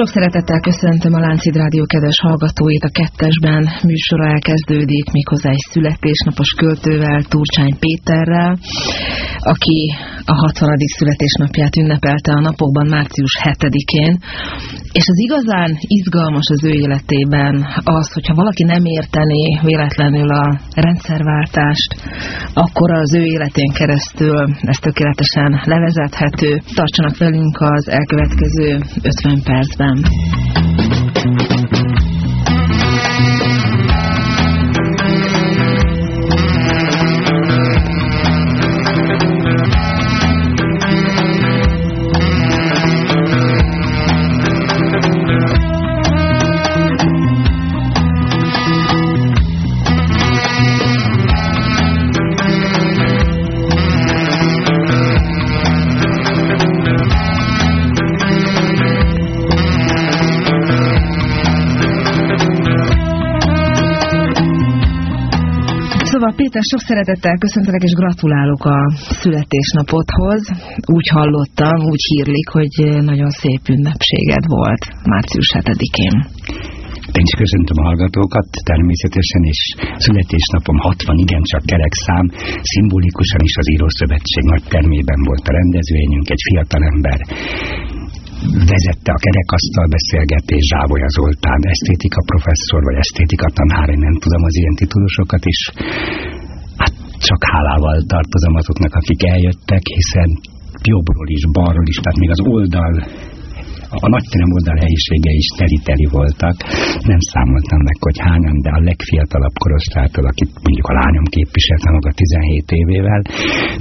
Sok szeretettel köszöntöm a Láncid Rádió kedves hallgatóit. A kettesben műsora elkezdődik méghozzá egy születésnapos költővel, Turcsány Péterrel, aki a 60. születésnapját ünnepelte a napokban március 7-én. És az igazán izgalmas az ő életében az, hogyha valaki nem értené véletlenül a rendszerváltást, akkor az ő életén keresztül ez tökéletesen levezethető. Tartsanak velünk az elkövetkező 50 percben. FM. Péter, sok szeretettel köszöntelek és gratulálok a születésnapodhoz. Úgy hallottam, úgy hírlik, hogy nagyon szép ünnepséged volt március 7-én. Én is köszöntöm a hallgatókat, természetesen, és születésnapom 60, igen, csak kerek szám, szimbolikusan is az Írószövetség nagy termében volt a rendezvényünk, egy fiatal ember vezette a kerekasztal beszélgetés Zsávolya Zoltán, esztétika professzor, vagy esztétika tanár, én nem tudom az ilyen titulusokat is csak hálával tartozom azoknak, akik eljöttek, hiszen jobbról is, balról is, tehát még az oldal a nagyterem oldal helyisége is teli-teli voltak. Nem számoltam meg, hogy hányan, de a legfiatalabb korosztálytól, akit mondjuk a lányom képviselte maga 17 évével,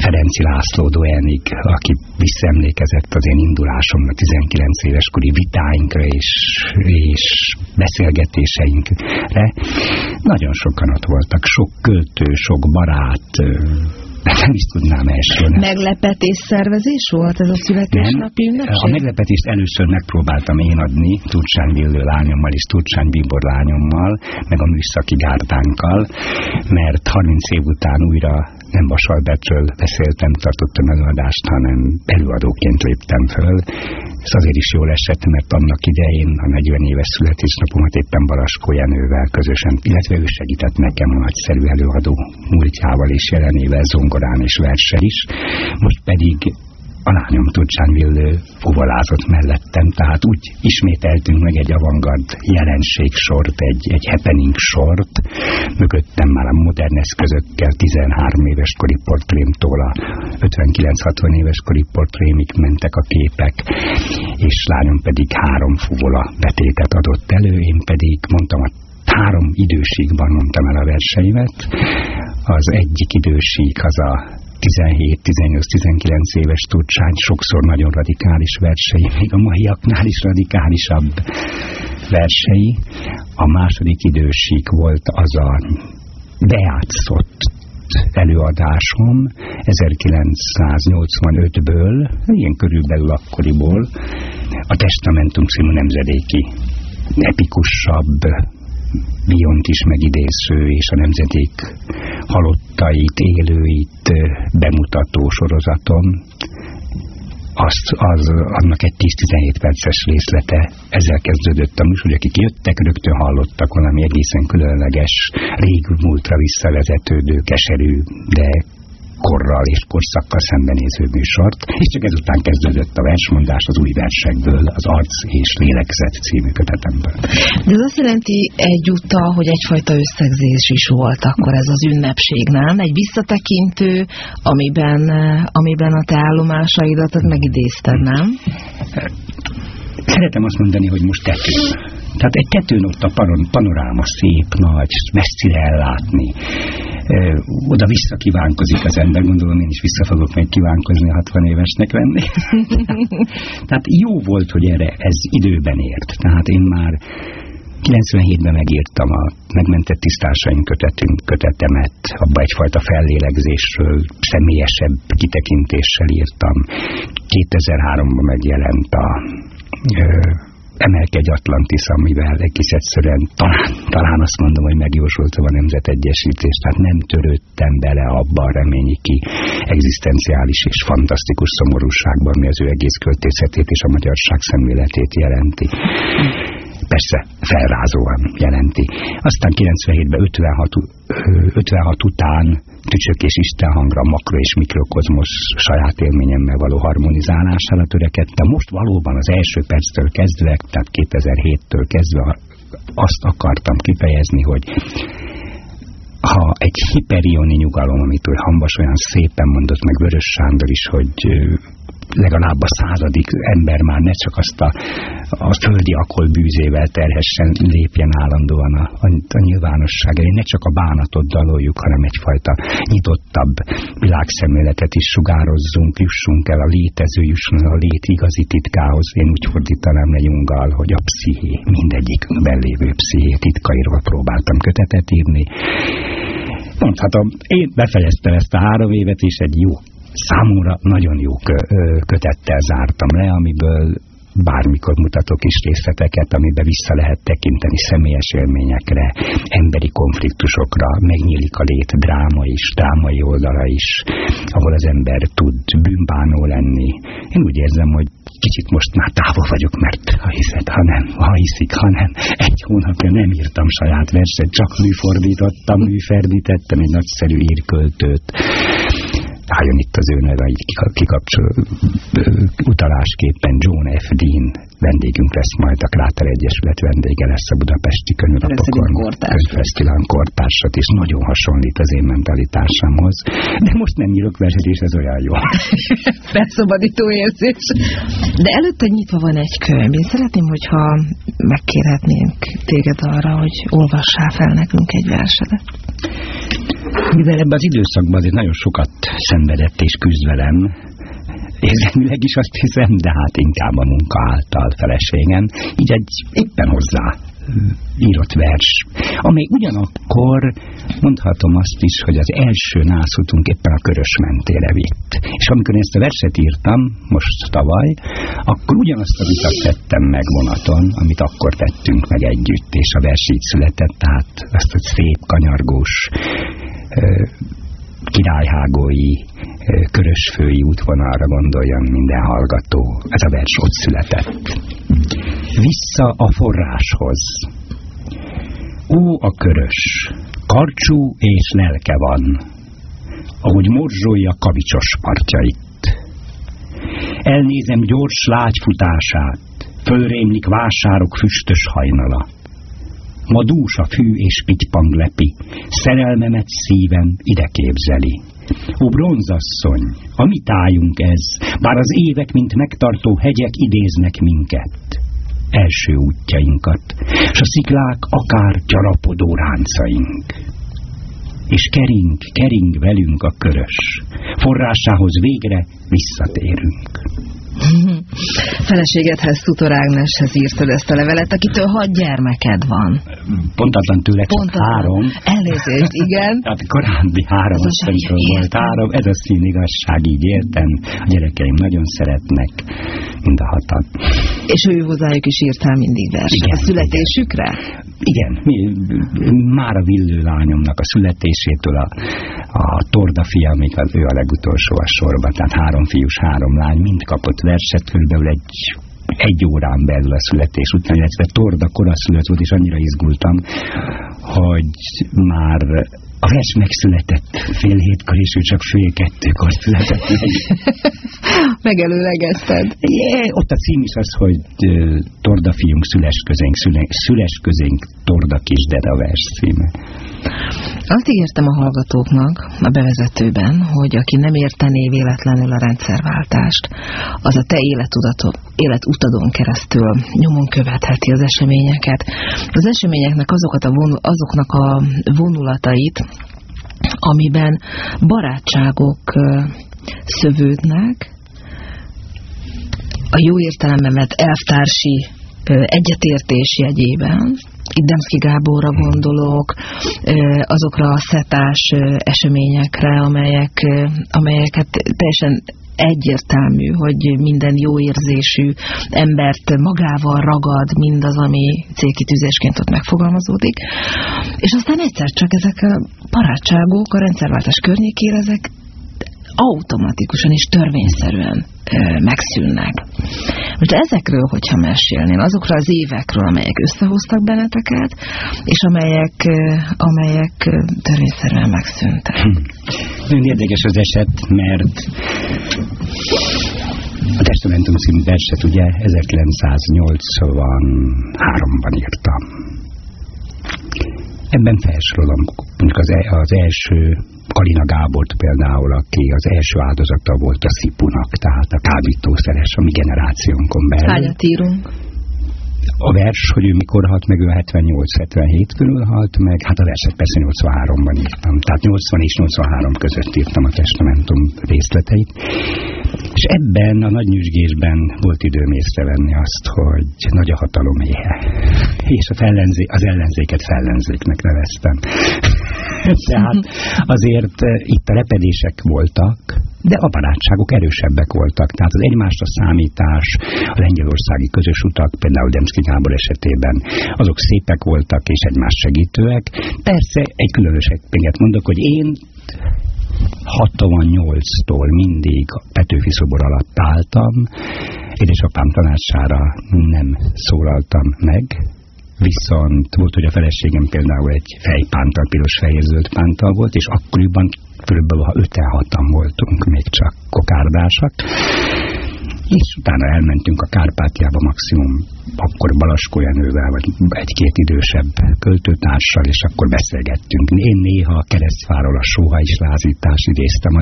Ferenci László Doenig, aki visszaemlékezett az én indulásomra, 19 éves kori vitáinkra és, és beszélgetéseinkre. Nagyon sokan ott voltak, sok költő, sok barát, nem is tudnám elsőnek. Meglepetés szervezés volt ez a születésnapi ünnepség? A meglepetést először megpróbáltam én adni Turcsány Villő lányommal és Turcsány Bibor lányommal, meg a műszaki gárdánkkal, mert 30 év után újra nem Vasalbertről beszéltem, tartottam előadást, hanem előadóként léptem föl. Ez azért is jól esett, mert annak idején a 40 éves születésnapomat éppen Balaskó Jenővel közösen, illetve ő segített nekem a nagyszerű előadó múltjával és jelenével, zongorán és verssel is. Most pedig a lányom Tudcsán Villő fuvolázott mellettem, tehát úgy ismételtünk meg egy avantgard jelenség sort, egy, egy happening sort, mögöttem már a modern eszközökkel 13 éves kori portrémtól a 59-60 éves kori portrémig mentek a képek, és lányom pedig három fuvola betétet adott elő, én pedig mondtam a három időségben mondtam el a verseimet. Az egyik időség az a 17-18-19 éves tudcsány, sokszor nagyon radikális versei, még a maiaknál is radikálisabb versei. A második idősík volt az a beátszott előadásom 1985-ből, ilyen körülbelül akkoriból, a Testamentum című nemzedéki epikusabb Biont is megidéző és a nemzedék halottait, élőit bemutató sorozaton, azt, az, annak egy 10-17 perces részlete, ezzel kezdődött a műsor, hogy akik jöttek, rögtön hallottak valami egészen különleges, régmúltra visszavezetődő, keserű, de korral és korszakkal szembenéző műsort, és csak ezután kezdődött a versmondás az új versekből, az Arc és Lélegzet című kötetemből. De ez azt jelenti egyúttal, hogy egyfajta összegzés is volt akkor ez az ünnepség, nem? Egy visszatekintő, amiben, amiben a te állomásaidat megidézted, nem? Szeretem azt mondani, hogy most tető. Tehát egy tetőn ott a panoráma szép, nagy, messzire ellátni oda-vissza kívánkozik az ember, gondolom én is vissza fogok meg kívánkozni 60 évesnek lenni. Tehát jó volt, hogy erre ez időben ért. Tehát én már 97-ben megírtam a megmentett tisztársaink kötetünk, kötetemet, abba egyfajta fellélegzésről, személyesebb kitekintéssel írtam. 2003-ban megjelent a emelkedj Atlantis, amivel egész egyszerűen talán, talán azt mondom, hogy megjósoltam a nemzetegyesítést, tehát nem törődtem bele abba a reményi ki egzisztenciális és fantasztikus szomorúságban, ami az ő egész költészetét és a magyarság szemléletét jelenti persze felrázóan jelenti. Aztán 97-ben 56, 56 után tücsök és istenhangra, makro és mikrokozmos saját élményemmel való harmonizálására törekedtem. Most valóban az első perctől kezdve, tehát 2007-től kezdve azt akartam kifejezni, hogy ha egy hiperioni nyugalom, amit ő Hambas olyan szépen mondott meg Vörös Sándor is, hogy legalább a századik ember már ne csak azt a, a földi akol bűzével terhessen lépjen állandóan a, a, a nyilvánosság elé. Ne csak a bánatot daloljuk, hanem egyfajta nyitottabb világszemléletet is sugározzunk, jussunk el a létező, jusson el a lét igazi titkához. Én úgy fordítanám le Junggal, hogy a psziché, mindegyik lévő psziché titkairól próbáltam kötetet írni. Mondhatom, én befejeztem ezt a három évet, és egy jó számomra nagyon jó kötettel zártam le, amiből bármikor mutatok is részleteket, amiben vissza lehet tekinteni személyes élményekre, emberi konfliktusokra, megnyílik a lét dráma is, drámai oldala is, ahol az ember tud bűnbánó lenni. Én úgy érzem, hogy kicsit most már távol vagyok, mert ha hiszed, ha nem, ha hiszik, ha nem, egy hónapja nem írtam saját verset, csak műfordítottam, műferdítettem egy nagyszerű írköltőt álljon itt az ő neve, így kikapcsol utalásképpen John F. Dean vendégünk lesz majd, a Kráter Egyesület vendége lesz a budapesti könyvlapokon. Könyvfesztiválon kortársat, és nagyon hasonlít az én mentalitásámhoz. De most nem írok verset, és ez olyan jó. Felszabadító érzés. De előtte nyitva van egy könyv. Én szeretném, hogyha megkérhetnénk téged arra, hogy olvassál fel nekünk egy versedet. Mivel ebben az időszakban azért nagyon sokat szenvedett és küzd velem, érzelmileg is azt hiszem, de hát inkább a munka által feleségem, így egy éppen hozzá írott vers, amely ugyanakkor mondhatom azt is, hogy az első nászutunk éppen a körös mentére vitt. És amikor ezt a verset írtam, most tavaly, akkor ugyanazt a vitat tettem meg vonaton, amit akkor tettünk meg együtt, és a vers így született, tehát azt a szép, kanyargós, királyhágói, körösfői útvonalra gondoljon minden hallgató. Ez a vers ott született. Vissza a forráshoz. Ó, a körös, karcsú és lelke van, ahogy morzsolja kavicsos partjait. Elnézem gyors lágyfutását, fölrémlik vásárok füstös hajnala. Ma dús a fű és pitypang lepi, szerelmemet szívem ide képzeli. Ó, bronzasszony, a mi tájunk ez, bár az évek, mint megtartó hegyek idéznek minket. Első útjainkat, s a sziklák akár gyarapodó ráncaink. És kering, kering velünk a körös, forrásához végre visszatérünk. Feleségedhez, Szutor Ágneshez írtad ezt a levelet, akitől hat gyermeked van. Pontatlan tőle csak Pontatlan. három. Elnézést, igen. Tehát korábbi három, azt volt három. Ez a szín igazság, így értem. A gyerekeim nagyon szeretnek, mind a hatan. És ő hozzájuk is írtál mindig verset. A születésükre? Igen, mi, már a villő lányomnak a születésétől a, a torda fia, az ő a legutolsó a sorban, tehát három fiús, három lány, mind kapott verset, körülbelül egy egy órán belül a születés után, illetve torda koraszülött volt, és annyira izgultam, hogy már a vers megszületett fél hétkor, és ő csak fél kettőkor született meg. Megelőlegezted. Yeah, ott a cím is az, hogy uh, Torda fiunk szüles közénk, szüles közénk Torda kisded a vers címe. Azt ígértem a hallgatóknak a bevezetőben, hogy aki nem értené véletlenül a rendszerváltást, az a te életutadon keresztül nyomon követheti az eseményeket. Az eseményeknek azokat a vonul, azoknak a vonulatait, amiben barátságok szövődnek, a jó értelemben vett elvtársi egyetértés jegyében, itt Demszki Gáborra gondolok, azokra a szetás eseményekre, amelyek, amelyeket teljesen egyértelmű, hogy minden jó érzésű embert magával ragad mindaz, ami célkitűzésként ott megfogalmazódik. És aztán egyszer csak ezek a barátságok a rendszerváltás környékére, ezek automatikusan és törvényszerűen megszűnnek. Most ezekről, hogyha mesélnél, azokra az évekről, amelyek összehoztak benneteket, és amelyek, amelyek törvényszerűen megszűntek. Hm. Nagyon érdekes az eset, mert a Testamentum című verset ugye 1983-ban írtam. Ebben felsorolom mondjuk az, e, az első Kalina Gábort például, aki az első áldozata volt a szipunak, tehát a kábítószeres a mi generációnkon belül. Hányat írunk? A vers, hogy ő mikor halt meg, ő 78-77 körül halt meg, hát a verset persze 83-ban írtam. Tehát 80 és 83 között írtam a testamentum részleteit. És ebben a nagy nyüzsgésben volt időm észrevenni azt, hogy nagy a hatalom éhe. És a fellenzé, az ellenzéket fellenzéknek neveztem. Tehát azért eh, itt a repedések voltak, de a barátságok erősebbek voltak. Tehát az egymásra számítás, a lengyelországi közös utak, például Demszki Gábor esetében, azok szépek voltak és egymást segítőek. Persze egy különösséget mondok, hogy én 68-tól mindig Petőfi szobor alatt álltam, édesapám tanácsára nem szólaltam meg, viszont volt, hogy a feleségem például egy fejpántal, piros fehér zöld pántal volt, és akkoriban körülbelül ha 5-6-an voltunk, még csak kokárdásak, és utána elmentünk a Kárpátiába maximum akkor Balaskó Jenővel, vagy egy-két idősebb költőtársal, és akkor beszélgettünk. Én néha a keresztfáról a sóha is lázítás idéztem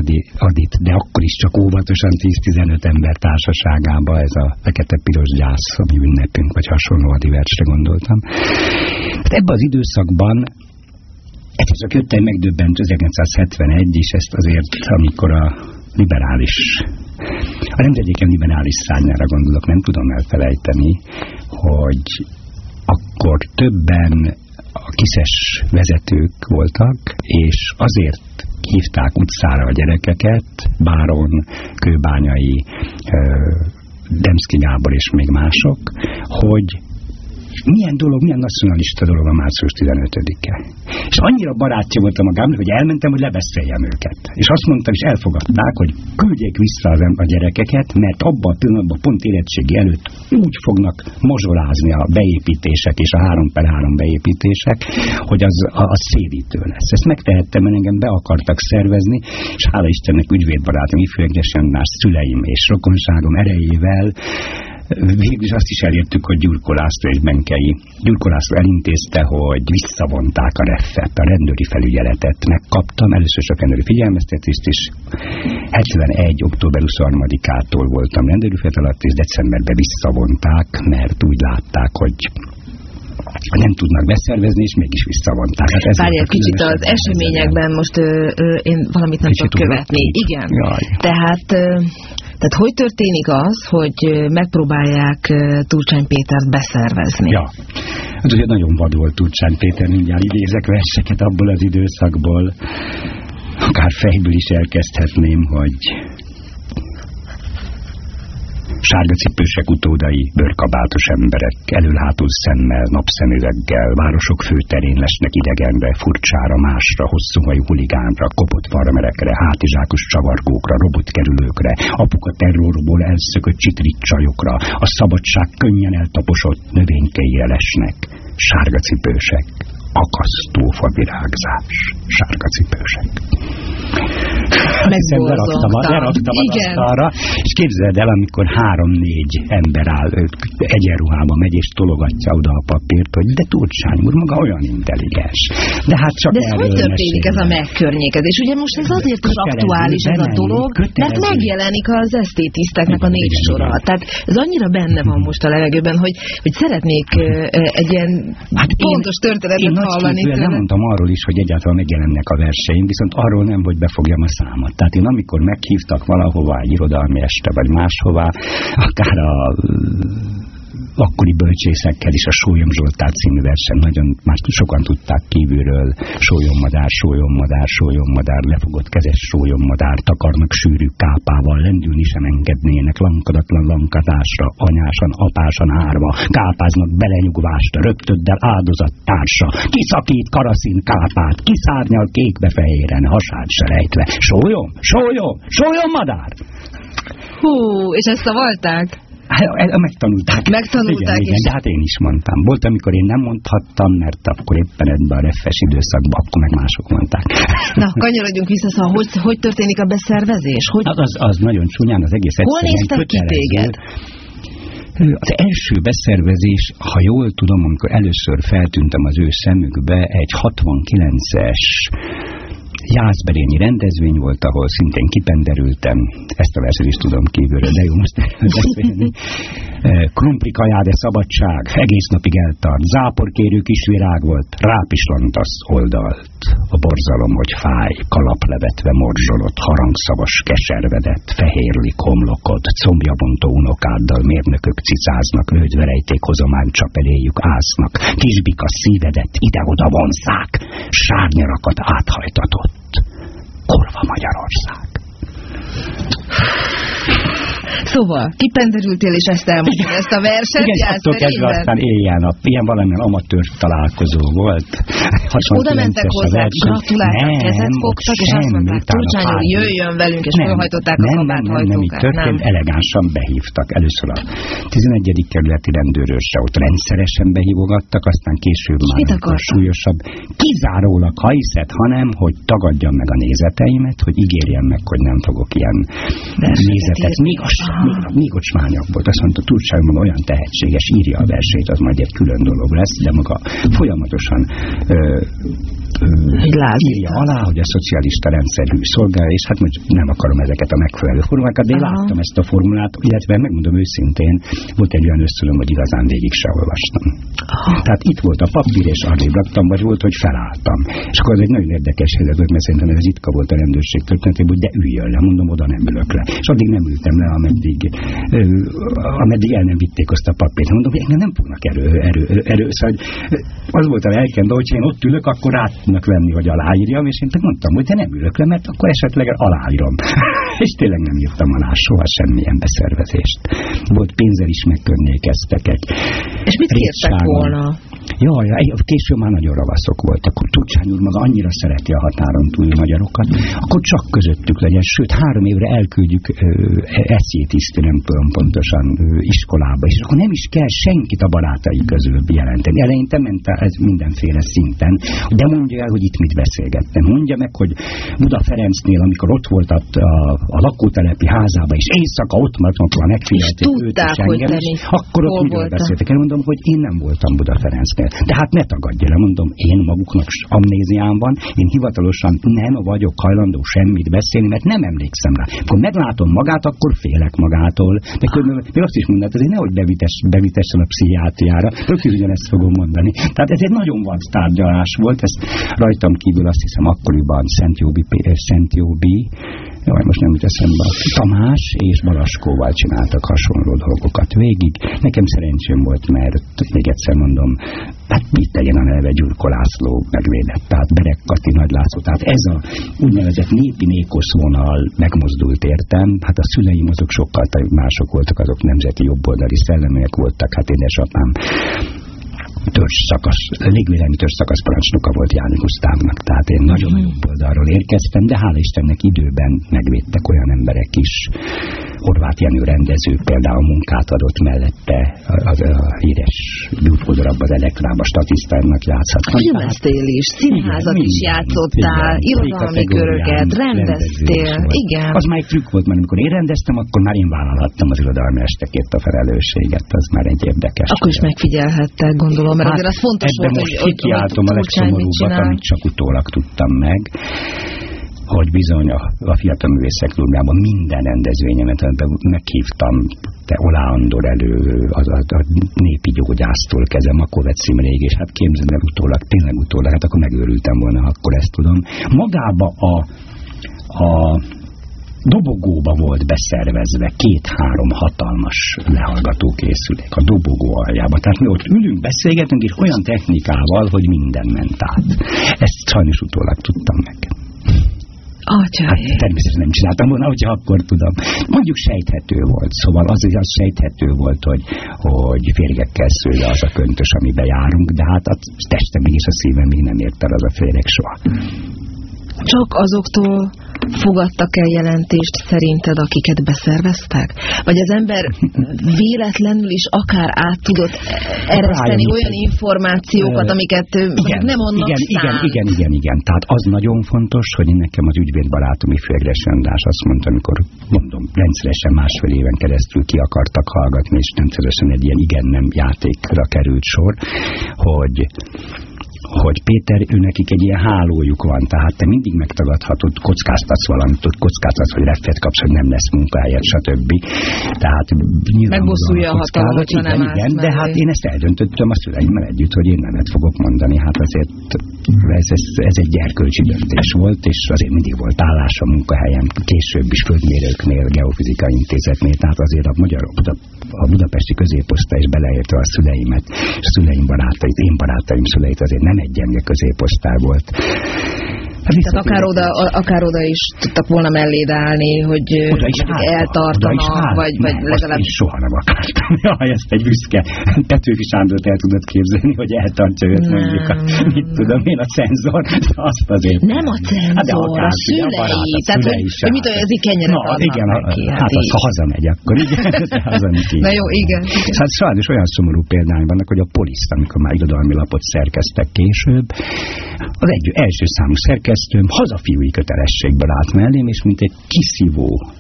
Adit, de akkor is csak óvatosan 10-15 ember társaságába ez a fekete-piros gyász, ami ünnepünk, vagy hasonló Adi versre gondoltam. Hát ebben az időszakban egyszer csak jött egy megdöbbent 1971, és ezt azért, amikor a liberális a nemzedéken liberális szárnyára gondolok, nem tudom elfelejteni, hogy akkor többen a kiszes vezetők voltak, és azért hívták utcára a gyerekeket, Báron, Kőbányai, Demszki Gábor és még mások, hogy milyen dolog, milyen nacionalista dolog a március 15-e. És annyira barátja voltam magámnak, hogy elmentem, hogy lebeszéljem őket. És azt mondtam, és elfogadták, hogy küldjék vissza a gyerekeket, mert abban a pillanatban pont érettségi előtt úgy fognak mozsolázni a beépítések és a 3 per 3 beépítések, hogy az, az szédítő lesz. Ezt megtehettem, mert engem be akartak szervezni, és hála Istennek ügyvédbarátom, ifjúegesen más szüleim és rokonságom erejével végül is azt is elértük, hogy Gyurko László és Benkei. Gyurko László elintézte, hogy visszavonták a refet, a rendőri felügyeletet megkaptam, először csak rendőri figyelmeztetést is. 71. október 23-ától voltam rendőri alatt, és decemberben visszavonták, mert úgy látták, hogy nem tudnak beszervezni, és mégis visszavonták. Hát Várj egy kicsit az eseményekben most ö, ö, én valamit nem tudok követni. Igen. Jaj. Tehát ö, tehát hogy történik az, hogy megpróbálják Turcsány Pétert beszervezni? Ja, hát ugye nagyon vad volt Turcsány Péter, mindjárt idézek verseket abból az időszakból, akár fejből is elkezdhetném, hogy Sárga cipősek utódai, bőrkabátos emberek, elülhátul szemmel, napszemüveggel, városok főterén lesnek idegenbe, furcsára, másra, hosszú hajú huligánra, kopott farmerekre, hátizsákos csavargókra, robotkerülőkre, apuka terrorból elszökött csitrit csajokra, a szabadság könnyen eltaposott növénykeire lesnek, sárga cipősek, akasztófa virágzás, sárga cipősek. Hiszen leraktam, leraktam az arra, és képzeld el, amikor három-négy ember áll, egyenruhába megy, és tologatja oda a papírt, hogy de Turcsány úr maga olyan intelligens. De hát csak De ez hogy történik ez a megkörnyékezés? Ugye most ez azért is aktuális ez a dolog, mert megjelenik az esztétiszteknek a névsora. Tehát ez annyira benne van most a levegőben, hogy, hogy szeretnék egy ilyen hát pontos történetet hallani. Én nem mondtam arról is, hogy egyáltalán megjelennek a verseim, viszont arról nem, hogy befogjam a számat. Tehát én amikor meghívtak valahova egy irodalmi este, vagy máshová, akár a akkori bölcsészekkel is a Sólyom Zsoltár című versen nagyon már sokan tudták kívülről sólyommadár, sólyommadár, sólyommadár, lefogott kezes sólyommadár, takarnak sűrű kápával, lendülni sem engednének lankadatlan lankatásra, anyásan, apásan árva, kápáznak belenyugvást, röptöddel áldozat társa, kiszakít karaszín kápát, kiszárnyal kékbe fehéren, hasát se rejtve. Sólyom, sólyom, sólyom madár! Hú, és ezt szavalták? Hát, megtanulták. Megtanulták igen, igen, de hát én is mondtam. Volt, amikor én nem mondhattam, mert akkor éppen ebben a refes időszakban, akkor meg mások mondták. Na, kanyarodjunk vissza, szóval hogy, hogy történik a beszervezés? Hogy... Az, az, az nagyon csúnyán, az egész Hol néztek ki téged? Az első beszervezés, ha jól tudom, amikor először feltűntem az ő szemükbe, egy 69-es Jászberényi rendezvény volt, ahol szintén kipenderültem, ezt a verset is tudom kívülről, de jó most beszélni. Krumplikajád de szabadság, egész napig eltart, záporkérő kisvirág volt, rápislantasz oldalt, a borzalom, hogy fáj, kalaplevetve morzsolott, harangszavas keservedett, fehérlik homlokod, combjabontó unokáddal mérnökök cicáznak, lődverejték hozomány csap eléjük ásznak, kisbika szívedet ide-oda vonszák, sárnyarakat áthajtatott. kurwa moja. Szóval, kipenderültél és ezt elmondtad, ezt a verset? Igen, attól kezdve aztán éjjel-nap, ilyen valamilyen amatőr találkozó volt. És oda mentek hozzá, gratuláltak, kezet fogtak, és azt mondták, Turcsány úr, jöjjön velünk, és felhajtották a kabáthajtókát. Nem, nem, így történt, elegánsan behívtak. Először a 11. kerületi rendőrősre ott rendszeresen behívogattak, aztán később már súlyosabb. Kizárólag, ha hiszed, hanem, hogy tagadjam meg a nézeteimet, hogy ígérjem meg, hogy nem fogok ilyen nézetet. Még a még, még ocsmányabb volt. Azt mondta, Turcság maga olyan tehetséges, írja a versét, az majd egy külön dolog lesz, de maga folyamatosan ö, ö, írja alá, hogy a szocialista rendszerű szolgál, és hát most nem akarom ezeket a megfelelő formulákat, de én Aha. láttam ezt a formulát, illetve megmondom őszintén, volt egy olyan összülöm, hogy igazán végig se olvastam. Aha. Tehát itt volt a papír, és arrébb raktam, vagy volt, hogy felálltam. És akkor ez egy nagyon érdekes helyzet volt, mert szerintem ez ritka volt a rendőrség történetében, hogy de üljön le, mondom, oda nem ülök le. És addig nem ültem le, ameddig, ameddig el nem vitték azt a papírt. Mondom, hogy engem nem fognak erő, erő, erő. Szóval, az volt a lelkem, de hogyha én ott ülök, akkor rá tudnak venni, hogy aláírjam, és én mondtam, hogy de nem ülök le, mert akkor esetleg aláírom. és tényleg nem írtam alá soha semmilyen beszervezést. Volt pénzzel is megkönnékeztek egy És mit kértek volna? Jaj, később már nagyon ravaszok voltak. Akkor Tucsány úr maga annyira szereti a határon túli magyarokat, akkor csak közöttük legyen. Sőt, három évre elküldjük eszétisztő, nem tudom pontosan iskolába, és akkor nem is kell senkit a barátai közül jelenteni. Eleinte ment ez mindenféle szinten, de mondja el, hogy itt mit beszélgettem. Mondja meg, hogy Buda Ferencnél, amikor ott volt a, a, a lakótelepi házába, és éjszaka ott maradt, amikor megfigyelték őt és engem, és akkor ott miről beszéltek. Én mondom, hogy én nem voltam Buda Ferencnél. De hát ne tagadja le, mondom, én maguknak amnéziám van, én hivatalosan nem vagyok hajlandó semmit beszélni, mert nem emlékszem rá. Akkor meglátom magát, akkor félek magától. De körülbelül még azt is mondod, hogy nehogy bevites, bevitessen a pszichiátriára, rögtön ugyanezt fogom mondani. Tehát ez egy nagyon vad tárgyalás volt, ezt rajtam kívül azt hiszem akkoriban Szent Jóbi, Szent Jóbi jaj, most nem jut eszembe, Tamás és Balaskóval csináltak hasonló dolgokat végig. Nekem szerencsém volt, mert még egyszer mondom, hát mit tegyen a neve Gyurko László megvédett, tehát Berek Kati Nagy László, tehát ez a úgynevezett népi nékosz vonal megmozdult értem, hát a szüleim azok sokkal mások voltak, azok nemzeti jobboldali szelleműek voltak, hát édesapám törzs szakasz, légvédelmi törzs szakasz parancsnoka volt Jánik Gusztávnak, tehát én nagyon mm. oldalról érkeztem, de hála Istennek időben megvédtek olyan emberek is. Horváth Jenő rendező például munkát adott mellette, az a, híres gyújtódarab az elektrába statisztárnak játszhattam. Filmeztél is, színházat igen, is játszottál, irodalmi köröket, rendeztél, igen. Az már egy trükk volt, mert amikor én rendeztem, akkor már én vállalhattam az irodalmi estekért a felelősséget, az már egy érdekes. Akkor is megfigyelhettek, gondolom, mert hát azért az fontos volt, hogy, hogy, kikiáltom a legszomorúbbat, amit csak utólag tudtam meg hogy bizony a, a Fiatal Művészek Klubjában minden rendezvényemet meghívtam, te Olá Andor elő, az a, a népi gyógyásztól kezdve Makovec Imréig, és hát képzeld el utólag, tényleg utólag, hát akkor megőrültem volna, akkor ezt tudom. Magába a, a dobogóba volt beszervezve két-három hatalmas lehallgató készülék a dobogó aljába. Tehát mi ott ülünk, beszélgetünk, és olyan technikával, hogy minden ment át. Ezt sajnos utólag tudtam meg. Atya, hát természetesen nem csináltam volna, hogyha akkor tudom. Mondjuk sejthető volt, szóval az, az sejthető volt, hogy, hogy férgekkel szője az a köntös, amibe járunk, de hát a testem és a szívem még nem ért el az a féreg soha. Csak azoktól fogadtak el jelentést szerinted, akiket beszerveztek? Vagy az ember véletlenül is akár át tudott ereszteni olyan információkat, amiket igen, nem onnan igen, igen, igen, igen, igen. Tehát az nagyon fontos, hogy nekem az ügyvédbarátom ifjegres András azt mondta, amikor mondom, rendszeresen másfél éven keresztül ki akartak hallgatni, és rendszeresen egy ilyen igen-nem játékra került sor, hogy hogy Péter, ő nekik egy ilyen hálójuk van, tehát te mindig megtagadhatod, kockáztatsz valamit, hogy kockáztatsz, hogy refet kapsz, hogy nem lesz munkahelyet, stb. Tehát Megbosszulja a hatalmat, hogyha nem igen, de hát én ezt eldöntöttem a szüleimmel együtt, hogy én nemet fogok mondani, hát azért ez, ez, ez egy gyerkölcsi döntés volt, és azért mindig volt állás a munkahelyem, később is földmérőknél, geofizikai intézetnél, tehát azért a magyar a budapesti középosztály is beleértve a szüleimet, a szüleim barátait, én barátaim szüleit azért nem egy gyenge középosztály volt. Hát Tehát akár oda, akár oda is tudtak volna melléd állni, hogy eltartanak, oda is vagy, vagy nem, legalább... Én soha nem akartam. Jaj, ezt egy büszke Petőfi Sándort el tudod képzelni, hogy eltartja őt nem. mondjuk a, mit tudom én, a cenzor, azt azért. Nem a cenzor, hát de akár, a szülei. A barát, a Tehát, szülei hogy, hogy mit olyan, ez így kenyeret Na, igen, neki, hát, hát az, ha hazamegy, akkor igen, hazamegy Na jó, igen. Hát sajnos olyan szomorú példány vannak, hogy a poliszt, amikor már irodalmi lapot szerkeztek később, az egy első számú szerkesztőm hazafiúi kötelességből állt mellém, és mint egy kiszívó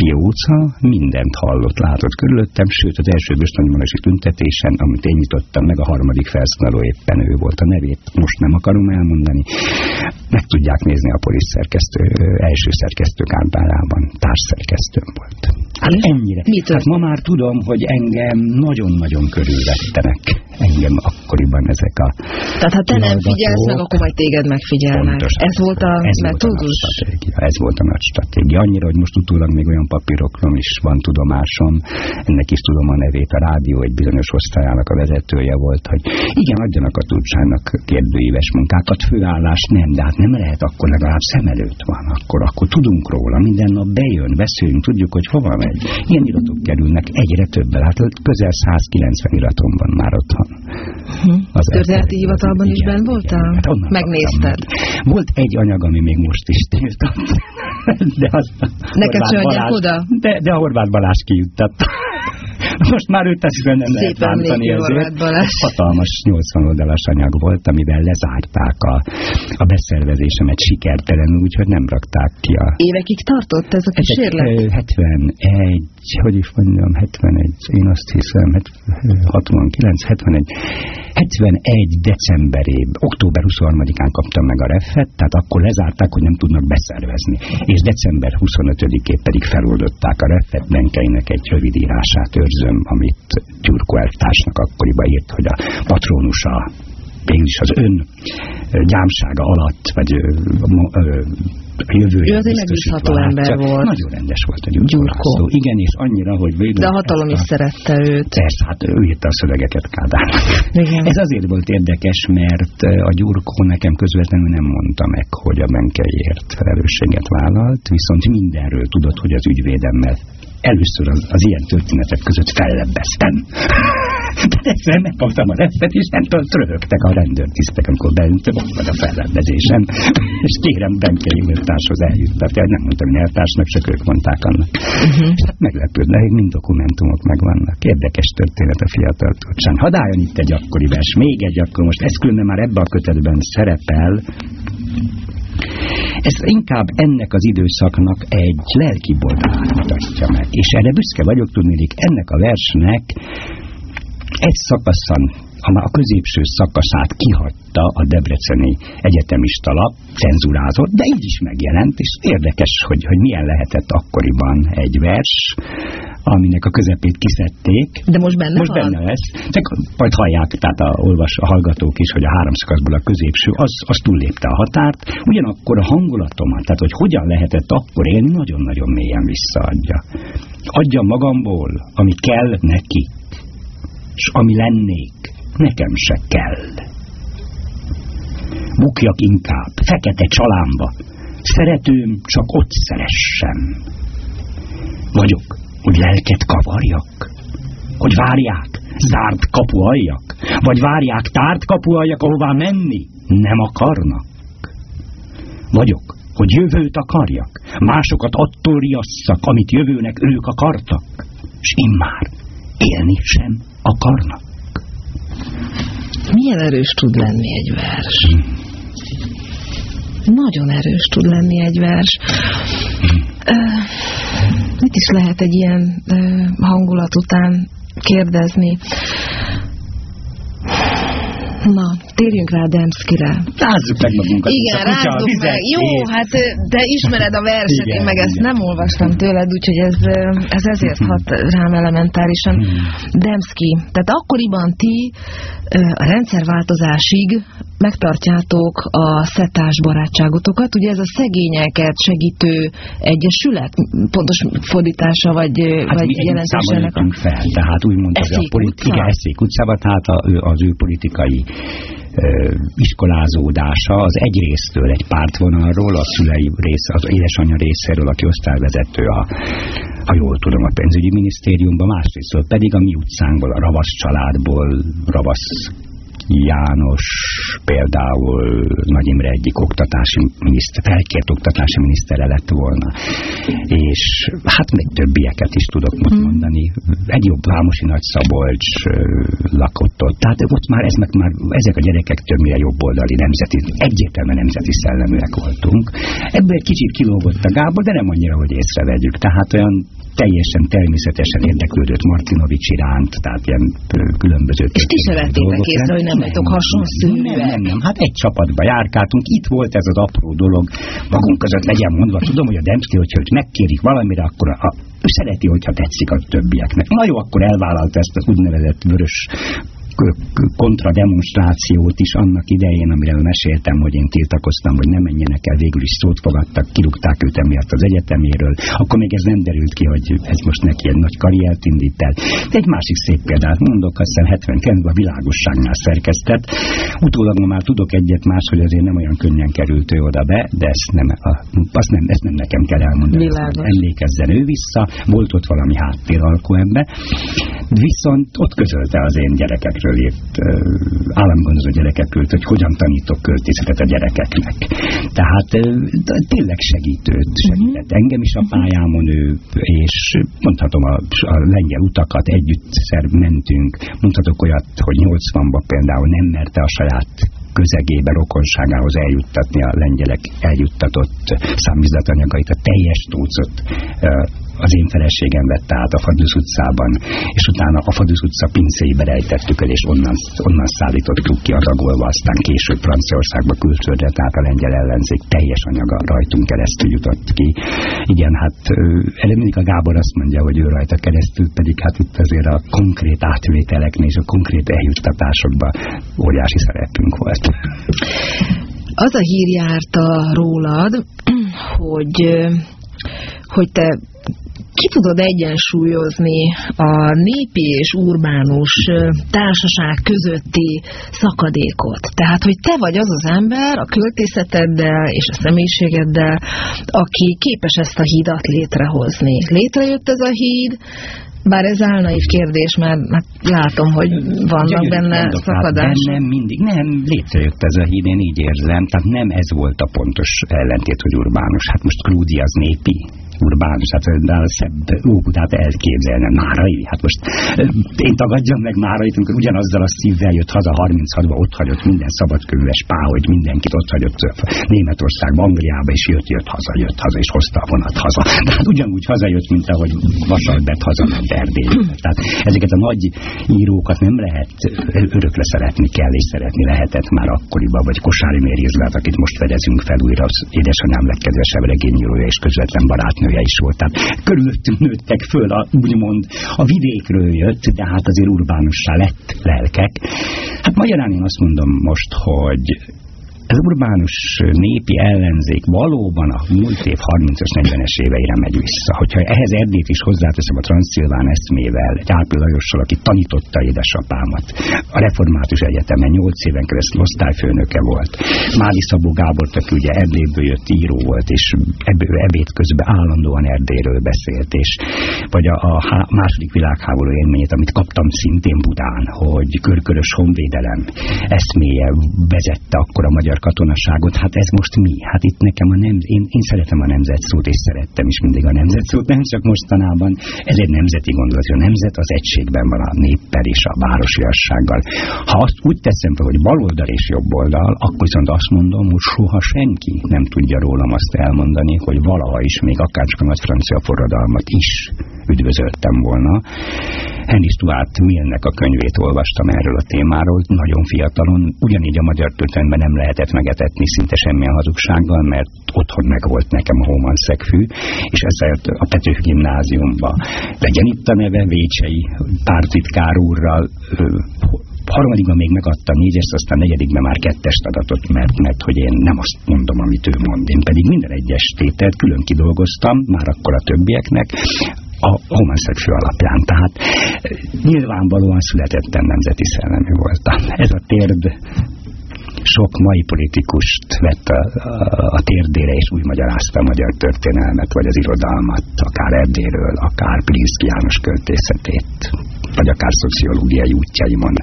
pióca mindent hallott, látott körülöttem, sőt az első böstanyimonosi tüntetésen, amit én nyitottam meg, a harmadik felszólaló éppen ő volt a nevét, most nem akarom elmondani. Meg tudják nézni a polisz szerkesztő, első szerkesztő kántárában, társszerkesztőm volt. Hát ennyire. Mit hát ma már tudom, hogy engem nagyon-nagyon körülvettenek engem akkoriban ezek a Tehát ha te nem figyelsz meg, akkor majd téged megfigyelnek. Pontos, ez volt a ez metódus? Volt a stratégia, ez volt a nagy stratégia. Annyira, hogy most utólag még olyan papírokról is van tudomásom, ennek is tudom a nevét, a rádió egy bizonyos osztályának a vezetője volt, hogy igen, adjanak a tudcsának kérdőíves munkákat, főállás nem, de hát nem lehet, akkor legalább szem előtt van, akkor, akkor tudunk róla, minden nap bejön, beszélünk, tudjuk, hogy hova megy. Ilyen iratok kerülnek egyre többel, hát közel 190 iratom van már otthon. Hm. Az Történeti hivatalban is benn voltál? Hát Megnézted? Volt egy anyag, ami még most is tiltott. De az Neked se adják oda? De, de a Horváth Balázs kijutatta. Most már őt tesziben nem Szép lehet bántani ezért. Hatalmas 80 oldalas anyag volt, amivel lezárták a, a beszervezésemet sikertelenül, úgyhogy nem rakták ki a... Évekig tartott ez a kísérlet? 71, hogy is mondjam, 71, én azt hiszem, 69, 71, 71 decemberében, október 23-án kaptam meg a refet, tehát akkor lezárták, hogy nem tudnak beszervezni. És december 25-én pedig feloldották a refet, Benkeinek egy rövid írását őrzöm, amit Gyurko elvtársnak akkoriban írt, hogy a patronusa végül is az ön gyámsága alatt, vagy a jövője Ő az egy megbízható ember volt. Nagyon rendes volt a Gyurko. Igen, és annyira, hogy végül... De a hatalom is szerette őt. Persze, hát ő írta a szövegeket Kádár. Igen. Ez azért volt érdekes, mert a Gyurko nekem közvetlenül nem mondta meg, hogy a Benkeiért felelősséget vállalt, viszont mindenről tudott, hogy az ügyvédemmel először az, az ilyen történetek között fellebbeztem. Tehát egyszerűen megkaptam a refet, és nem tudom, röhögtek a rendőrtisztek, amikor beüntem, ott van a fellebbezésem. és kérem Benke társhoz eljuttat. Nem mondtam, hogy eltársnak, csak ők mondták annak. Uh -huh. És hát meglepődnek, mind dokumentumok megvannak. Érdekes történet a fiatal tudcsán. Hadd álljon itt egy akkori vers, még egy akkor most ez különben már ebben a kötetben szerepel, ez inkább ennek az időszaknak egy lelki boldalát mutatja meg. És erre büszke vagyok tudni, ennek a versnek egy szakaszan, amely a középső szakaszát kihagyta a Debreceni egyetemista lap, cenzurázott, de így is megjelent, és érdekes, hogy, hogy milyen lehetett akkoriban egy vers, aminek a közepét kiszedték. De most benne Most van? benne lesz. Csak majd hallják, tehát a, olvas, a hallgatók is, hogy a három szakaszból a középső, az, az túllépte a határt. Ugyanakkor a hangulatomat, tehát hogy hogyan lehetett akkor élni, nagyon-nagyon mélyen visszaadja. Adja magamból, ami kell neki, és ami lennék, nekem se kell. Bukjak inkább, fekete csalámba, szeretőm csak ott szeressem. Vagyok, hogy lelket kavarjak? Hogy várják, zárt kapu aljak? Vagy várják, tárt kapu aljak, ahová menni nem akarnak? Vagyok, hogy jövőt akarjak, másokat attól riasszak, amit jövőnek ők akartak, és immár élni sem akarnak. Milyen erős tud lenni egy vers? Nagyon erős tud lenni egy vers. Mit is lehet egy ilyen hangulat után kérdezni? Na, térjünk rá Demszkire. Rázzuk meg magunkat. Igen, rázzuk meg. Jó, hát de ismered a verset, Igen, én meg ezt igen. nem olvastam tőled, úgyhogy ez, ez ezért hat rám elementárisan. Hmm. Demszki, tehát akkoriban ti a rendszerváltozásig megtartjátok a szetás barátságotokat, ugye ez a szegényeket segítő egyesület, pontos fordítása vagy, Hát vagy jelentése ennek fel, tehát úgymond az a Eszék politi- utca? Eszék utcában, tehát a, ő- az ő politikai iskolázódása az egy résztől, egy pártvonalról, a szülei rész, az édesanyja részéről, aki osztályvezető a, ha jól tudom, a pénzügyi minisztériumban, másrésztől pedig a mi utcánkból, a Ravasz családból, Ravasz János például Nagy Imre egyik oktatási miniszter, felkért oktatási minisztere lett volna. És hát még többieket is tudok most Hmm. mondani. Egy jobb Vámosi Nagy Szabolcs lakott ott. Tehát ott már, ez meg már ezek a gyerekek többnyire jobboldali nemzeti, egyértelműen nemzeti szelleműek voltunk. Ebből egy kicsit kilógott a Gábor, de nem annyira, hogy észrevegyük. Tehát olyan teljesen természetesen érdeklődött Martinovics iránt, tehát ilyen különböző... És ti se vettétek észre, hogy nem vagytok hasonszínűek? nem, nem, nem, hát egy csapatba járkáltunk, itt volt ez az apró dolog, magunk között legyen mondva, tudom, hogy a Demszki, hogyha őt megkérik valamire, akkor a, ő szereti, hogyha tetszik a többieknek. Na jó, akkor elvállalta ezt az úgynevezett vörös kontrademonstrációt is annak idején, amiről meséltem, hogy én tiltakoztam, hogy nem menjenek el, végül is szót fogadtak, kirúgták őt emiatt az egyeteméről, akkor még ez nem derült ki, hogy ez most neki egy nagy karriert indít el. De egy másik szép példát mondok, azt hiszem 79 a világosságnál szerkesztett. Utólag ma már tudok egyet más, hogy azért nem olyan könnyen került ő oda be, de ezt nem, a, azt nem, ezt nem nekem kell elmondani. Emlékezzen ő vissza, volt ott valami háttéralkó ember, viszont ott közölte az én gyerekekről írt, ö, államgondozó gyerekekről, hogy hogyan tanítok költészetet a gyerekeknek. Tehát tényleg segítőt, segített engem is a pályámon ő, és mondhatom a, a lengyel utakat együtt szer mentünk, mondhatok olyat, hogy 80-ban például nem merte a saját közegébe, rokonságához eljuttatni a lengyelek eljuttatott számizdatanyagait, a teljes tócot ö, az én feleségem vette át a Fadusz utcában, és utána a Fadusz utca pincéibe rejtettük el, és onnan, onnan szállítottuk ki adagolva, aztán később Franciaországba külföldre, tehát a lengyel ellenzék teljes anyaga rajtunk keresztül jutott ki. Igen, hát elő mindig a Gábor azt mondja, hogy ő rajta keresztül, pedig hát itt azért a konkrét átvételeknél és a konkrét eljuttatásokban óriási szerepünk volt. Az a hír járta rólad, hogy, hogy te ki tudod egyensúlyozni a népi és urbánus társaság közötti szakadékot. Tehát, hogy te vagy az az ember a költészeteddel és a személyiségeddel, aki képes ezt a hídat létrehozni. Létrejött ez a híd, bár ez álnaív kérdés, mert hát látom, hogy vannak Gyönyörű benne szakadások. bennem mindig, nem, létrejött ez a híd, én így érzem, tehát nem ez volt a pontos ellentét, hogy urbánus. Hát most Krúdi az népi, urbánus, hát a szebb Óbudát elképzelnem, Márai, hát most én tagadjam meg Márait, amikor ugyanazzal a szívvel jött haza 36-ba, ott hagyott minden szabadkövűes pá, hogy mindenkit ott hagyott Németországba, Angliába, és jött, jött haza, jött haza, és hozta a vonat haza. Tehát ugyanúgy hazajött, mint ahogy Vasalbert hazament Erdélybe. Tehát ezeket a nagy írókat nem lehet örökre szeretni kell, és szeretni lehetett már akkoriban, vagy Kosári Méri Izlát, akit most fedezünk fel újra, az édesanyám legkedvesebb regényírója és közvetlen barátnő barátnője is volt. Körülöttünk nőttek föl, a, úgymond a vidékről jött, de hát azért urbánussá lett lelkek. Hát magyarán én azt mondom most, hogy ez urbánus népi ellenzék valóban a múlt év 30-as, 40-es éveire megy vissza. Hogyha ehhez Erdét is hozzáteszem a Transzilván eszmével, egy Árpil Lajossal, aki tanította édesapámat, a Református Egyetemen 8 éven keresztül osztályfőnöke volt. Máli Szabó Gábor, aki ugye Erdélyből jött író volt, és ebből ebéd közben állandóan Erdélyről beszélt, és vagy a, a második világháború élményét, amit kaptam szintén Budán, hogy körkörös honvédelem eszméje vezette akkor a magyar katonaságot, hát ez most mi? Hát itt nekem a nem, én, én szeretem a nemzetszót, és szerettem is mindig a nemzetszót, nem csak mostanában. Ez egy nemzeti gondolat, hogy a nemzet az egységben van a néppel és a városiassággal. Ha azt úgy teszem fel, hogy baloldal és jobb oldal, akkor viszont azt mondom, hogy soha senki nem tudja rólam azt elmondani, hogy valaha is, még akárcsak a nagy francia forradalmat is üdvözöltem volna. Henry Stuart Millnek a könyvét olvastam erről a témáról, nagyon fiatalon, ugyanígy a magyar történelemben nem lehetett megetetni szinte semmilyen hazugsággal, mert otthon meg volt nekem a Hóman szegfű, és ezzel a Petőfi gimnáziumba. Legyen itt a neve, Vécsei pártitkár úrral, harmadikban még megadta négyest, aztán negyedikben már kettest adatot, mert, mert hogy én nem azt mondom, amit ő mond. Én pedig minden egyes tételt külön kidolgoztam, már akkor a többieknek, a homosexuális alapján. Tehát nyilvánvalóan születettem nemzeti szellemű voltam. Ez a térd sok mai politikust vett a, a, a térdére, és úgy magyarázta a magyar történelmet, vagy az irodalmat, akár Erdéről, akár Pilinszki János költészetét, vagy akár szociológiai útjaimon.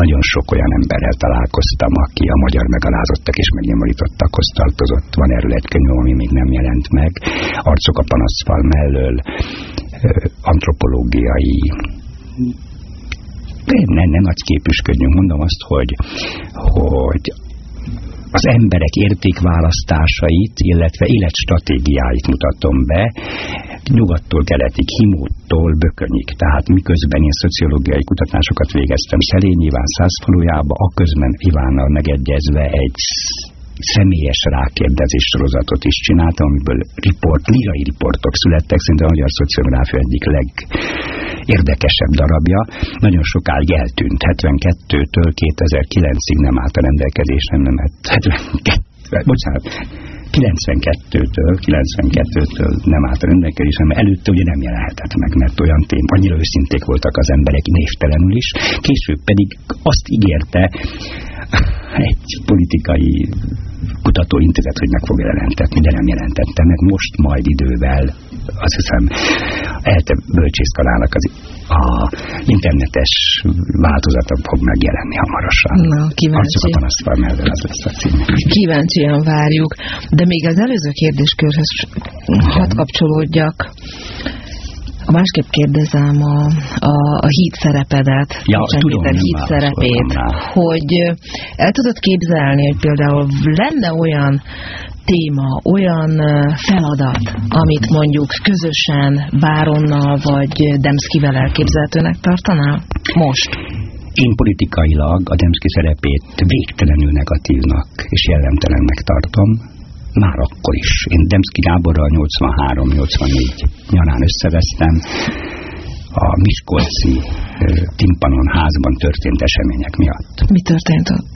Nagyon sok olyan emberrel találkoztam, aki a magyar megalázottak és megnyomorítottakhoz tartozott. Van erről egy könyv, ami még nem jelent meg. Arcok a panaszfal mellől, antropológiai nem, nem nagy képüsködjünk, mondom azt, hogy, hogy az emberek értékválasztásait, illetve életstratégiáit mutatom be, nyugattól keletig, Himóttól Bökönyig. Tehát miközben én szociológiai kutatásokat végeztem Szelényi Iván százfalujába, akközben Ivánnal megegyezve egy személyes rákérdezés sorozatot is csináltam, amiből riport, lirai riportok születtek, szerintem a magyar szociográfia egyik legérdekesebb darabja. Nagyon sokáig eltűnt, 72-től 2009-ig nem állt a rendelkezésre, nem 72, bocsánat, 92-től, 92-től nem állt a rendelkezésre, mert előtte ugye nem jelenhetett meg, mert olyan tém, annyira őszinték voltak az emberek névtelenül is, később pedig azt ígérte, egy politikai kutatóintézet, hogy meg fog jelentetni, de nem jelentette meg. Most majd idővel, azt hiszem, elte bölcsészkalának az a internetes változata fog megjelenni hamarosan. Na, kíváncsi. Arcok a panaszfal mellett az lesz a cím. Kíváncsian várjuk. De még az előző kérdéskörhöz hadd kapcsolódjak. A másképp kérdezem a, a, a híd szerepedet, ja, tudom, híd szerepét, hogy el tudod képzelni, hogy például lenne olyan téma, olyan feladat, amit mondjuk közösen Báronnal vagy Demszkivel elképzelhetőnek tartanál? Most. Én politikailag a Demszki szerepét végtelenül negatívnak és jellemtelennek tartom már akkor is. Én Demszki Gáborral 83-84 nyarán összevesztem a Miskolci Timpanon házban történt események miatt. Mi történt ott?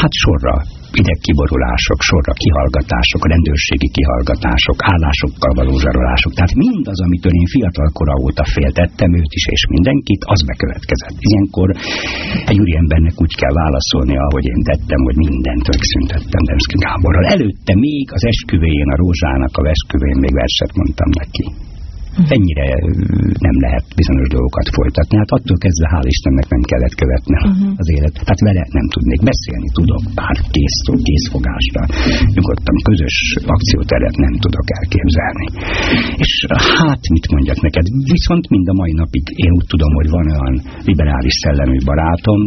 Hát sorra idegkiborulások, sorra kihallgatások, rendőrségi kihallgatások, állásokkal való zsarolások. Tehát mindaz, amitől én fiatal kora óta féltettem őt is és mindenkit, az bekövetkezett. Ilyenkor egy úriembernek úgy kell válaszolni, ahogy én tettem, hogy mindent megszüntettem Demszki Gáborral. Előtte még az esküvéjén, a Rózsának a esküvén még verset mondtam neki ennyire nem lehet bizonyos dolgokat folytatni. Hát attól kezdve hál' Istennek nem kellett követni uh -huh. az élet. Tehát vele nem tudnék beszélni, tudok pár kész, készfogásra. Nyugodtan közös akcióteret nem tudok elképzelni. És hát mit mondjak neked? Viszont mind a mai napig én úgy tudom, hogy van olyan liberális szellemű barátom,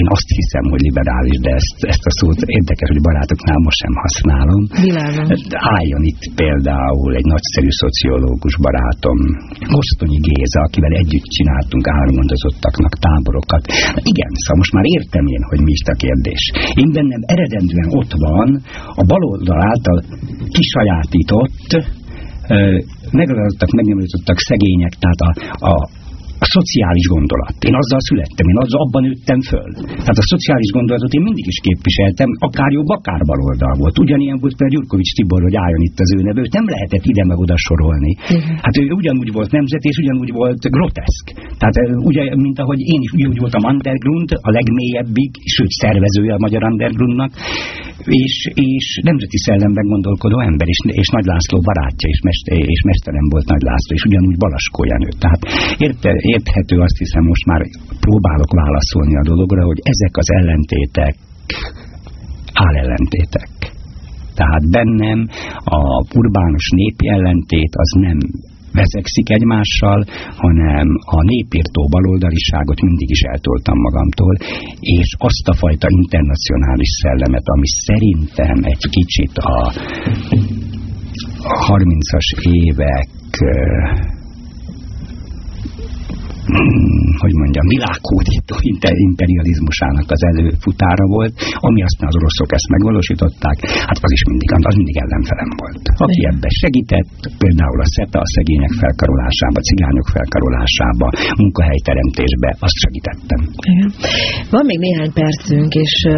én azt hiszem, hogy liberális, de ezt, ezt a szót érdekes, hogy barátoknál most sem használom. Világos. Álljon itt például egy nagyszerű szociológus barátom, Kosztonyi Géza, akivel együtt csináltunk álmondozottaknak táborokat. Na igen, szóval most már értem én, hogy mi is a kérdés. Én bennem eredendően ott van a baloldal által kisajátított megragadottak, megnyomítottak szegények, tehát a, a, a szociális gondolat. Én azzal születtem, én azzal abban nőttem föl. Tehát a szociális gondolatot én mindig is képviseltem, akár jobb, akár baloldal volt. Ugyanilyen volt például Gyurkovics Tibor, hogy álljon itt az ő neve, nem lehetett ide meg oda sorolni. Uh-huh. Hát ő ugyanúgy volt nemzet, és ugyanúgy volt groteszk. Tehát ugye, mint ahogy én is ugyanúgy voltam underground, a legmélyebbig, sőt szervezője a magyar undergroundnak, és, és nemzeti szellemben gondolkodó ember, és, és Nagy László barátja, és, mest, és mesterem volt Nagy László, és ugyanúgy Balaskó Jenő. Tehát érte, érthető, azt hiszem, most már próbálok válaszolni a dologra, hogy ezek az ellentétek állellentétek. Tehát bennem a urbánus népi ellentét az nem vezekszik egymással, hanem a népírtó baloldaliságot mindig is eltoltam magamtól, és azt a fajta internacionális szellemet, ami szerintem egy kicsit a 30-as évek hogy mondjam, világhódító imperializmusának az előfutára volt, ami aztán az oroszok ezt megvalósították, hát az is mindig, az mindig ellenfelem volt. Aki ebbe segített, például a SETA, a szegények felkarolásába, a cigányok felkarolásába, munkahelyteremtésbe, azt segítettem. Igen. Van még néhány percünk, és uh,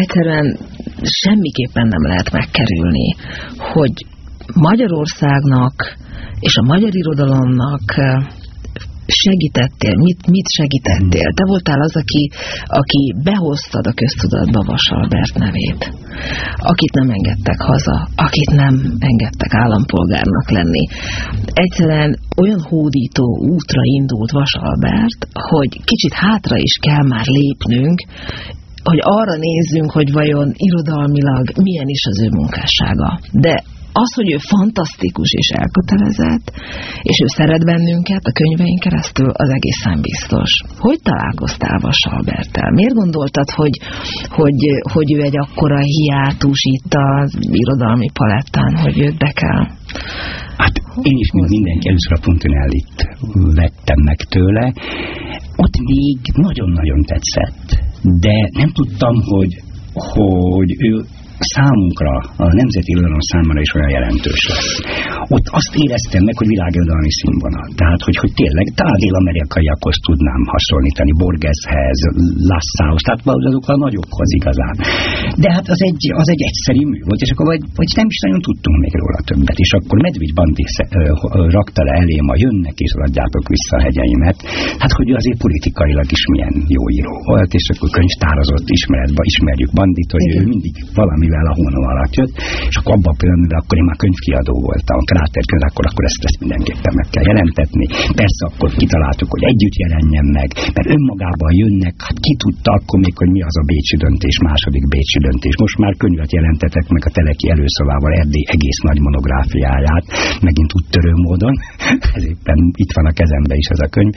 egyszerűen semmiképpen nem lehet megkerülni, hogy Magyarországnak és a magyar irodalomnak segítettél? Mit, mit segítettél? Te voltál az, aki, aki behoztad a köztudatba Vasalbert nevét. Akit nem engedtek haza, akit nem engedtek állampolgárnak lenni. Egyszerűen olyan hódító útra indult Vasalbert, hogy kicsit hátra is kell már lépnünk, hogy arra nézzünk, hogy vajon irodalmilag milyen is az ő munkássága. De az, hogy ő fantasztikus és elkötelezett, és ő szeret bennünket a könyveink keresztül, az egészen biztos. Hogy találkoztál Vasalbertel? Miért gondoltad, hogy, hogy, hogy ő egy akkora hiátus itt az irodalmi palettán, hogy őt be kell? Hát én is, mint mindenki, először a Puntinellit vettem meg tőle. Ott még nagyon-nagyon tetszett, de nem tudtam, hogy hogy ő számunkra, a nemzeti irodalom számára is olyan jelentős lesz. Ott azt éreztem meg, hogy világirodalmi színvonal. Tehát, hogy, hogy tényleg dél-amerikaiakhoz tudnám hasonlítani, Borgeshez, Lassához, tehát azok a nagyokhoz igazán. De hát az egy, az egy egyszerű mű volt, és akkor vagy, vagy nem is nagyon tudtunk még róla többet. És akkor Medvigy Bandi rakta le elém a jönnek és adjátok vissza a hegyeimet. Hát, hogy azért politikailag is milyen jó író volt, és akkor könyvtározott ismeretbe, ismerjük Bandit, hogy ő mindig valami amivel a hónom alatt jött, és akkor abban a pillanatban, akkor én már könyvkiadó voltam, a kráterkönyv, akkor, akkor ezt, ezt mindenképpen meg kell jelentetni. Persze akkor kitaláltuk, hogy együtt jelenjen meg, mert önmagában jönnek, hát ki tudta akkor még, hogy mi az a Bécsi döntés, második Bécsi döntés. Most már könyvet jelentetek meg a Teleki előszavával Erdély egész nagy monográfiáját, megint úttörő módon, ez éppen itt van a kezembe is ez a könyv.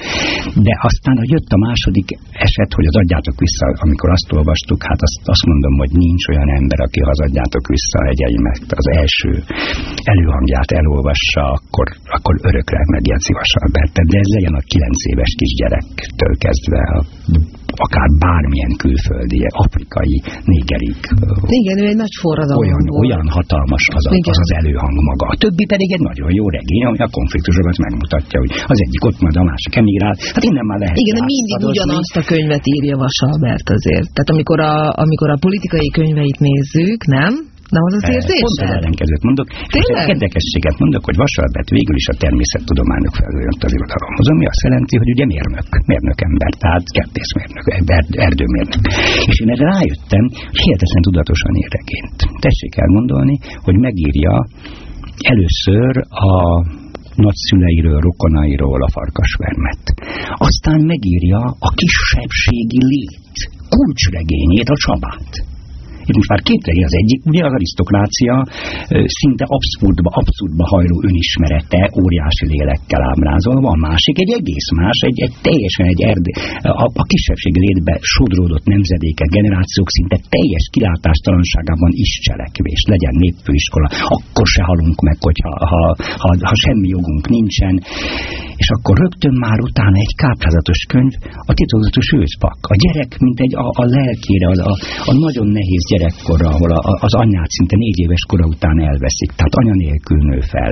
De aztán, hogy jött a második eset, hogy az adjátok vissza, amikor azt olvastuk, hát azt, azt mondom, hogy nincs olyan ember, aki hazadjátok vissza a hegyeimet, az első előhangját elolvassa, akkor, akkor örökre megjegyzi Vasalbertet, de ez legyen a kilenc éves kisgyerektől kezdve a akár bármilyen külföldi, afrikai, négerik. Igen, ő egy nagy forradalom olyan, volt. olyan hatalmas az, a, az az előhang maga. A többi pedig egy nagyon jó regény, ami a konfliktusokat megmutatja, hogy az egyik ott majd a másik emigrál. Hát innen már lehet Igen, de mindig ugyanazt a könyvet írja Vasalbert azért. Tehát amikor a, amikor a politikai könyveit nézzük, nem? Nem az az érzés? Pont az ellenkezőt mondok. Tényleg? Egy érdekességet mondok, hogy Vasalbert végül is a természettudományok felől jött az irodalomhoz, ami azt jelenti, hogy ugye mérnök, mérnök ember, tehát kertészmérnök, erdőmérnök. És én erre rájöttem, hihetetlen tudatosan ír regényt. Tessék elmondani, hogy megírja először a nagyszüleiről, rokonairól a farkasvermet. Aztán megírja a kisebbségi lét kulcsregényét, a Csabát itt most már két az egyik, ugye az arisztokrácia szinte abszurdba, abszurdba hajló önismerete, óriási lélekkel ábrázolva, a másik egy egész más, egy, egy teljesen egy erd, a, a kisebbség létbe sodródott nemzedékek, generációk szinte teljes kilátástalanságában is cselekvés, legyen népfőiskola, akkor se halunk meg, hogyha ha, ha, ha semmi jogunk nincsen, És akkor rögtön már utána egy káprázatos könyv, a titokzatos őszpak. A gyerek, mint egy a, a lelkére, az, a, a nagyon nehéz gyerekkorra, ahol a, az anyát szinte négy éves kora után elveszik, tehát anya nélkül nő fel.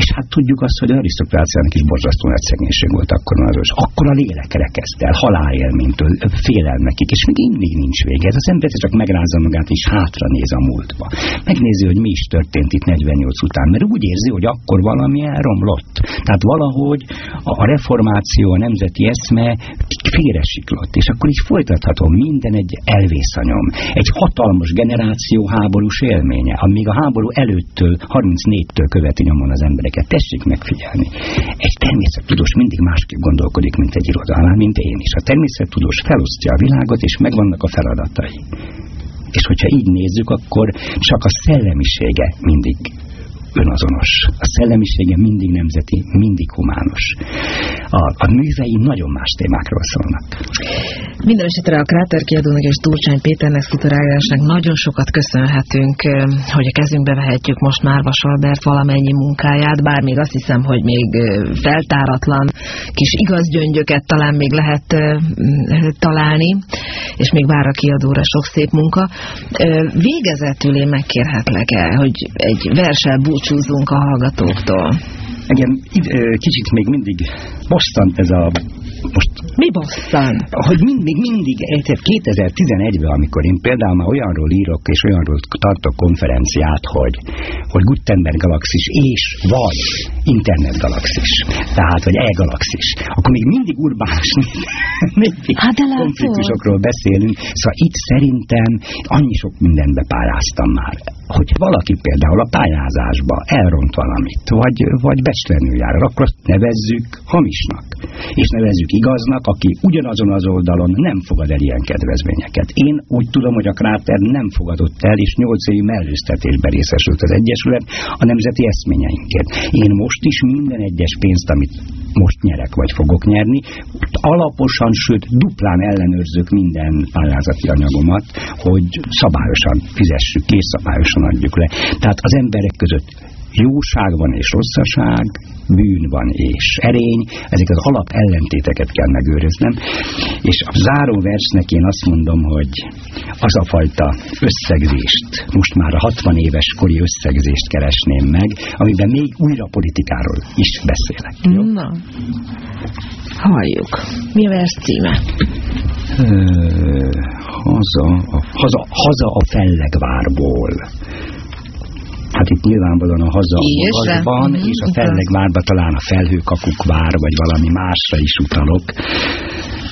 És hát tudjuk azt, hogy arisztokráciának is borzasztó nagy szegénység volt akkor az, akkor a lélek kezd el, halálélménytől, félelmekig, és még mindig nincs vége. Ez az ember csak megrázza magát, és hátra néz a múltba. Megnézi, hogy mi is történt itt 48 után, mert úgy érzi, hogy akkor valami elromlott. Tehát valahogy a reformáció, a nemzeti eszme félresiklott, és akkor így folytathatom, minden egy elvészanyom, egy hatalmas generáció háborús élménye, amíg a háború előttől, 34-től követi nyomon az embereket. Tessék megfigyelni. Egy természettudós mindig másképp gondolkodik, mint egy irodalán, mint én is. A természettudós felosztja a világot, és megvannak a feladatai. És hogyha így nézzük, akkor csak a szellemisége mindig önazonos. A szellemisége mindig nemzeti, mindig humános. A, a művei nagyon más témákról szólnak. Minden esetre a Kráter kiadónak és Turcsány Péternek, Szitorágásnak nagyon sokat köszönhetünk, hogy a kezünkbe vehetjük most már Vasalbert valamennyi munkáját, bár még azt hiszem, hogy még feltáratlan kis igaz gyöngyöket talán még lehet találni, és még vár a kiadóra sok szép munka. Végezetül én megkérhetlek el, hogy egy versel búcsúzzunk a hallgatóktól. Igen, kicsit még mindig bosszant ez a most mi bosszan? Hogy mind, még mindig, 2011-ben, amikor én például már olyanról írok, és olyanról tartok konferenciát, hogy, hogy Gutenberg galaxis és vagy internet galaxis, tehát, vagy e-galaxis, akkor még mindig urbáns hát konfliktusokról beszélünk. Szóval itt szerintem annyi sok mindenbe pályáztam már. Hogy valaki például a pályázásba elront valamit, vagy, vagy becstlenül jár, akkor azt nevezzük hamisnak, és nevezzük igaznak, aki ugyanazon az oldalon nem fogad el ilyen kedvezményeket. Én úgy tudom, hogy a kráter nem fogadott el, és nyolc évi mellőztetésbe részesült az Egyesület a nemzeti eszményeinkért. Én most is minden egyes pénzt, amit most nyerek, vagy fogok nyerni, alaposan, sőt duplán ellenőrzök minden pályázati anyagomat, hogy szabályosan fizessük és szabályosan adjuk le. Tehát az emberek között jóság van és rosszaság, bűn van és erény, ezek az alap ellentéteket kell megőriznem, és a záró versnek én azt mondom, hogy az a fajta összegzést, most már a 60 éves kori összegzést keresném meg, amiben még újra politikáról is beszélek. Jó? Na, halljuk. Mi a vers címe? haza, a, haza, haza a fellegvárból. Hát itt nyilvánvalóan a haza van, mm -hmm. és a fellegvárba talán a felhőkakuk vár, vagy valami másra is utalok.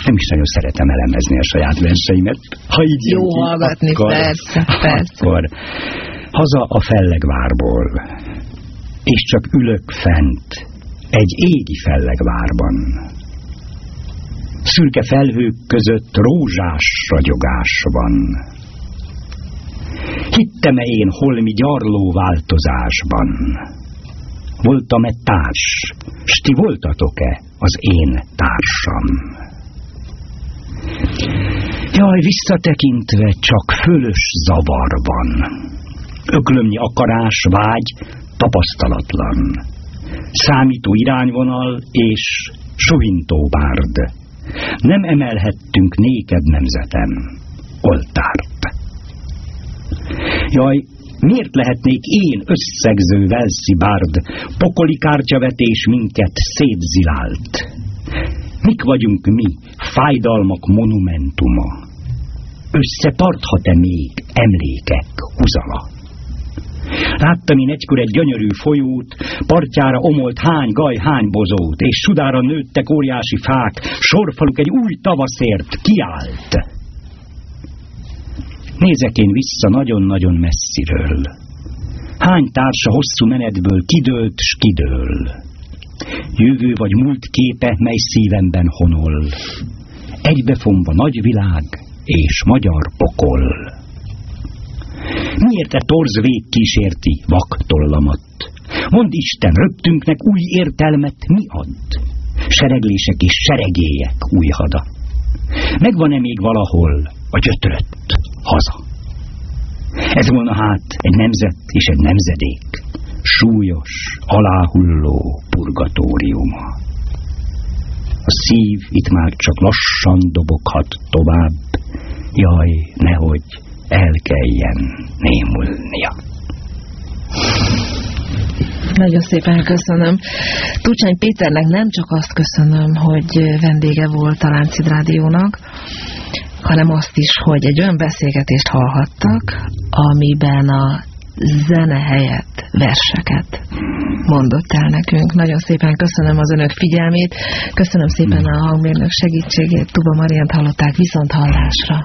Nem is nagyon szeretem elemezni a saját verseimet. Ha így Jó ki, hallgatni, akkor, persze, persze. Akkor haza a fellegvárból, és csak ülök fent egy égi fellegvárban. Szürke felhők között rózsás ragyogás van Hittem-e én holmi gyarló változásban? Voltam-e társ, s ti voltatok-e az én társam? Jaj, visszatekintve csak fölös zavar van. Öklömnyi akarás, vágy, tapasztalatlan. Számító irányvonal és suhintó bárd. Nem emelhettünk néked nemzetem, oltárt. Jaj, miért lehetnék én összegző Velszi bárd, pokoli kártyavetés minket szétzilált? Mik vagyunk mi, fájdalmak monumentuma? Összetarthat-e még emlékek huzala? Láttam én egykor egy gyönyörű folyót, partjára omolt hány gaj, hány bozót, és sudára nőttek óriási fák, sorfaluk egy új tavaszért kiállt. Nézek én vissza nagyon-nagyon messziről. Hány társa hosszú menetből kidőlt s kidől. Jövő vagy múlt képe, mely szívemben honol. Egybefonva nagy világ és magyar pokol. Miért e torz vég kísérti vaktollamat? Mond Isten, röptünknek új értelmet mi ad? Sereglések és seregélyek új hada. Megvan-e még valahol a gyötrött haza. Ez volna hát egy nemzet és egy nemzedék, súlyos, aláhulló purgatóriuma. szív itt már csak lassan doboghat tovább, jaj, nehogy el kelljen némulnia. Nagyon szépen köszönöm. Tucsány Péternek nem csak azt köszönöm, hogy vendége volt a Láncid Rádiónak, hanem azt is, hogy egy olyan beszélgetést hallhattak, amiben a zene helyett verseket mondott el nekünk. Nagyon szépen köszönöm az önök figyelmét, köszönöm szépen a hangmérnök segítségét, Tuba Mariant hallották viszont hallásra.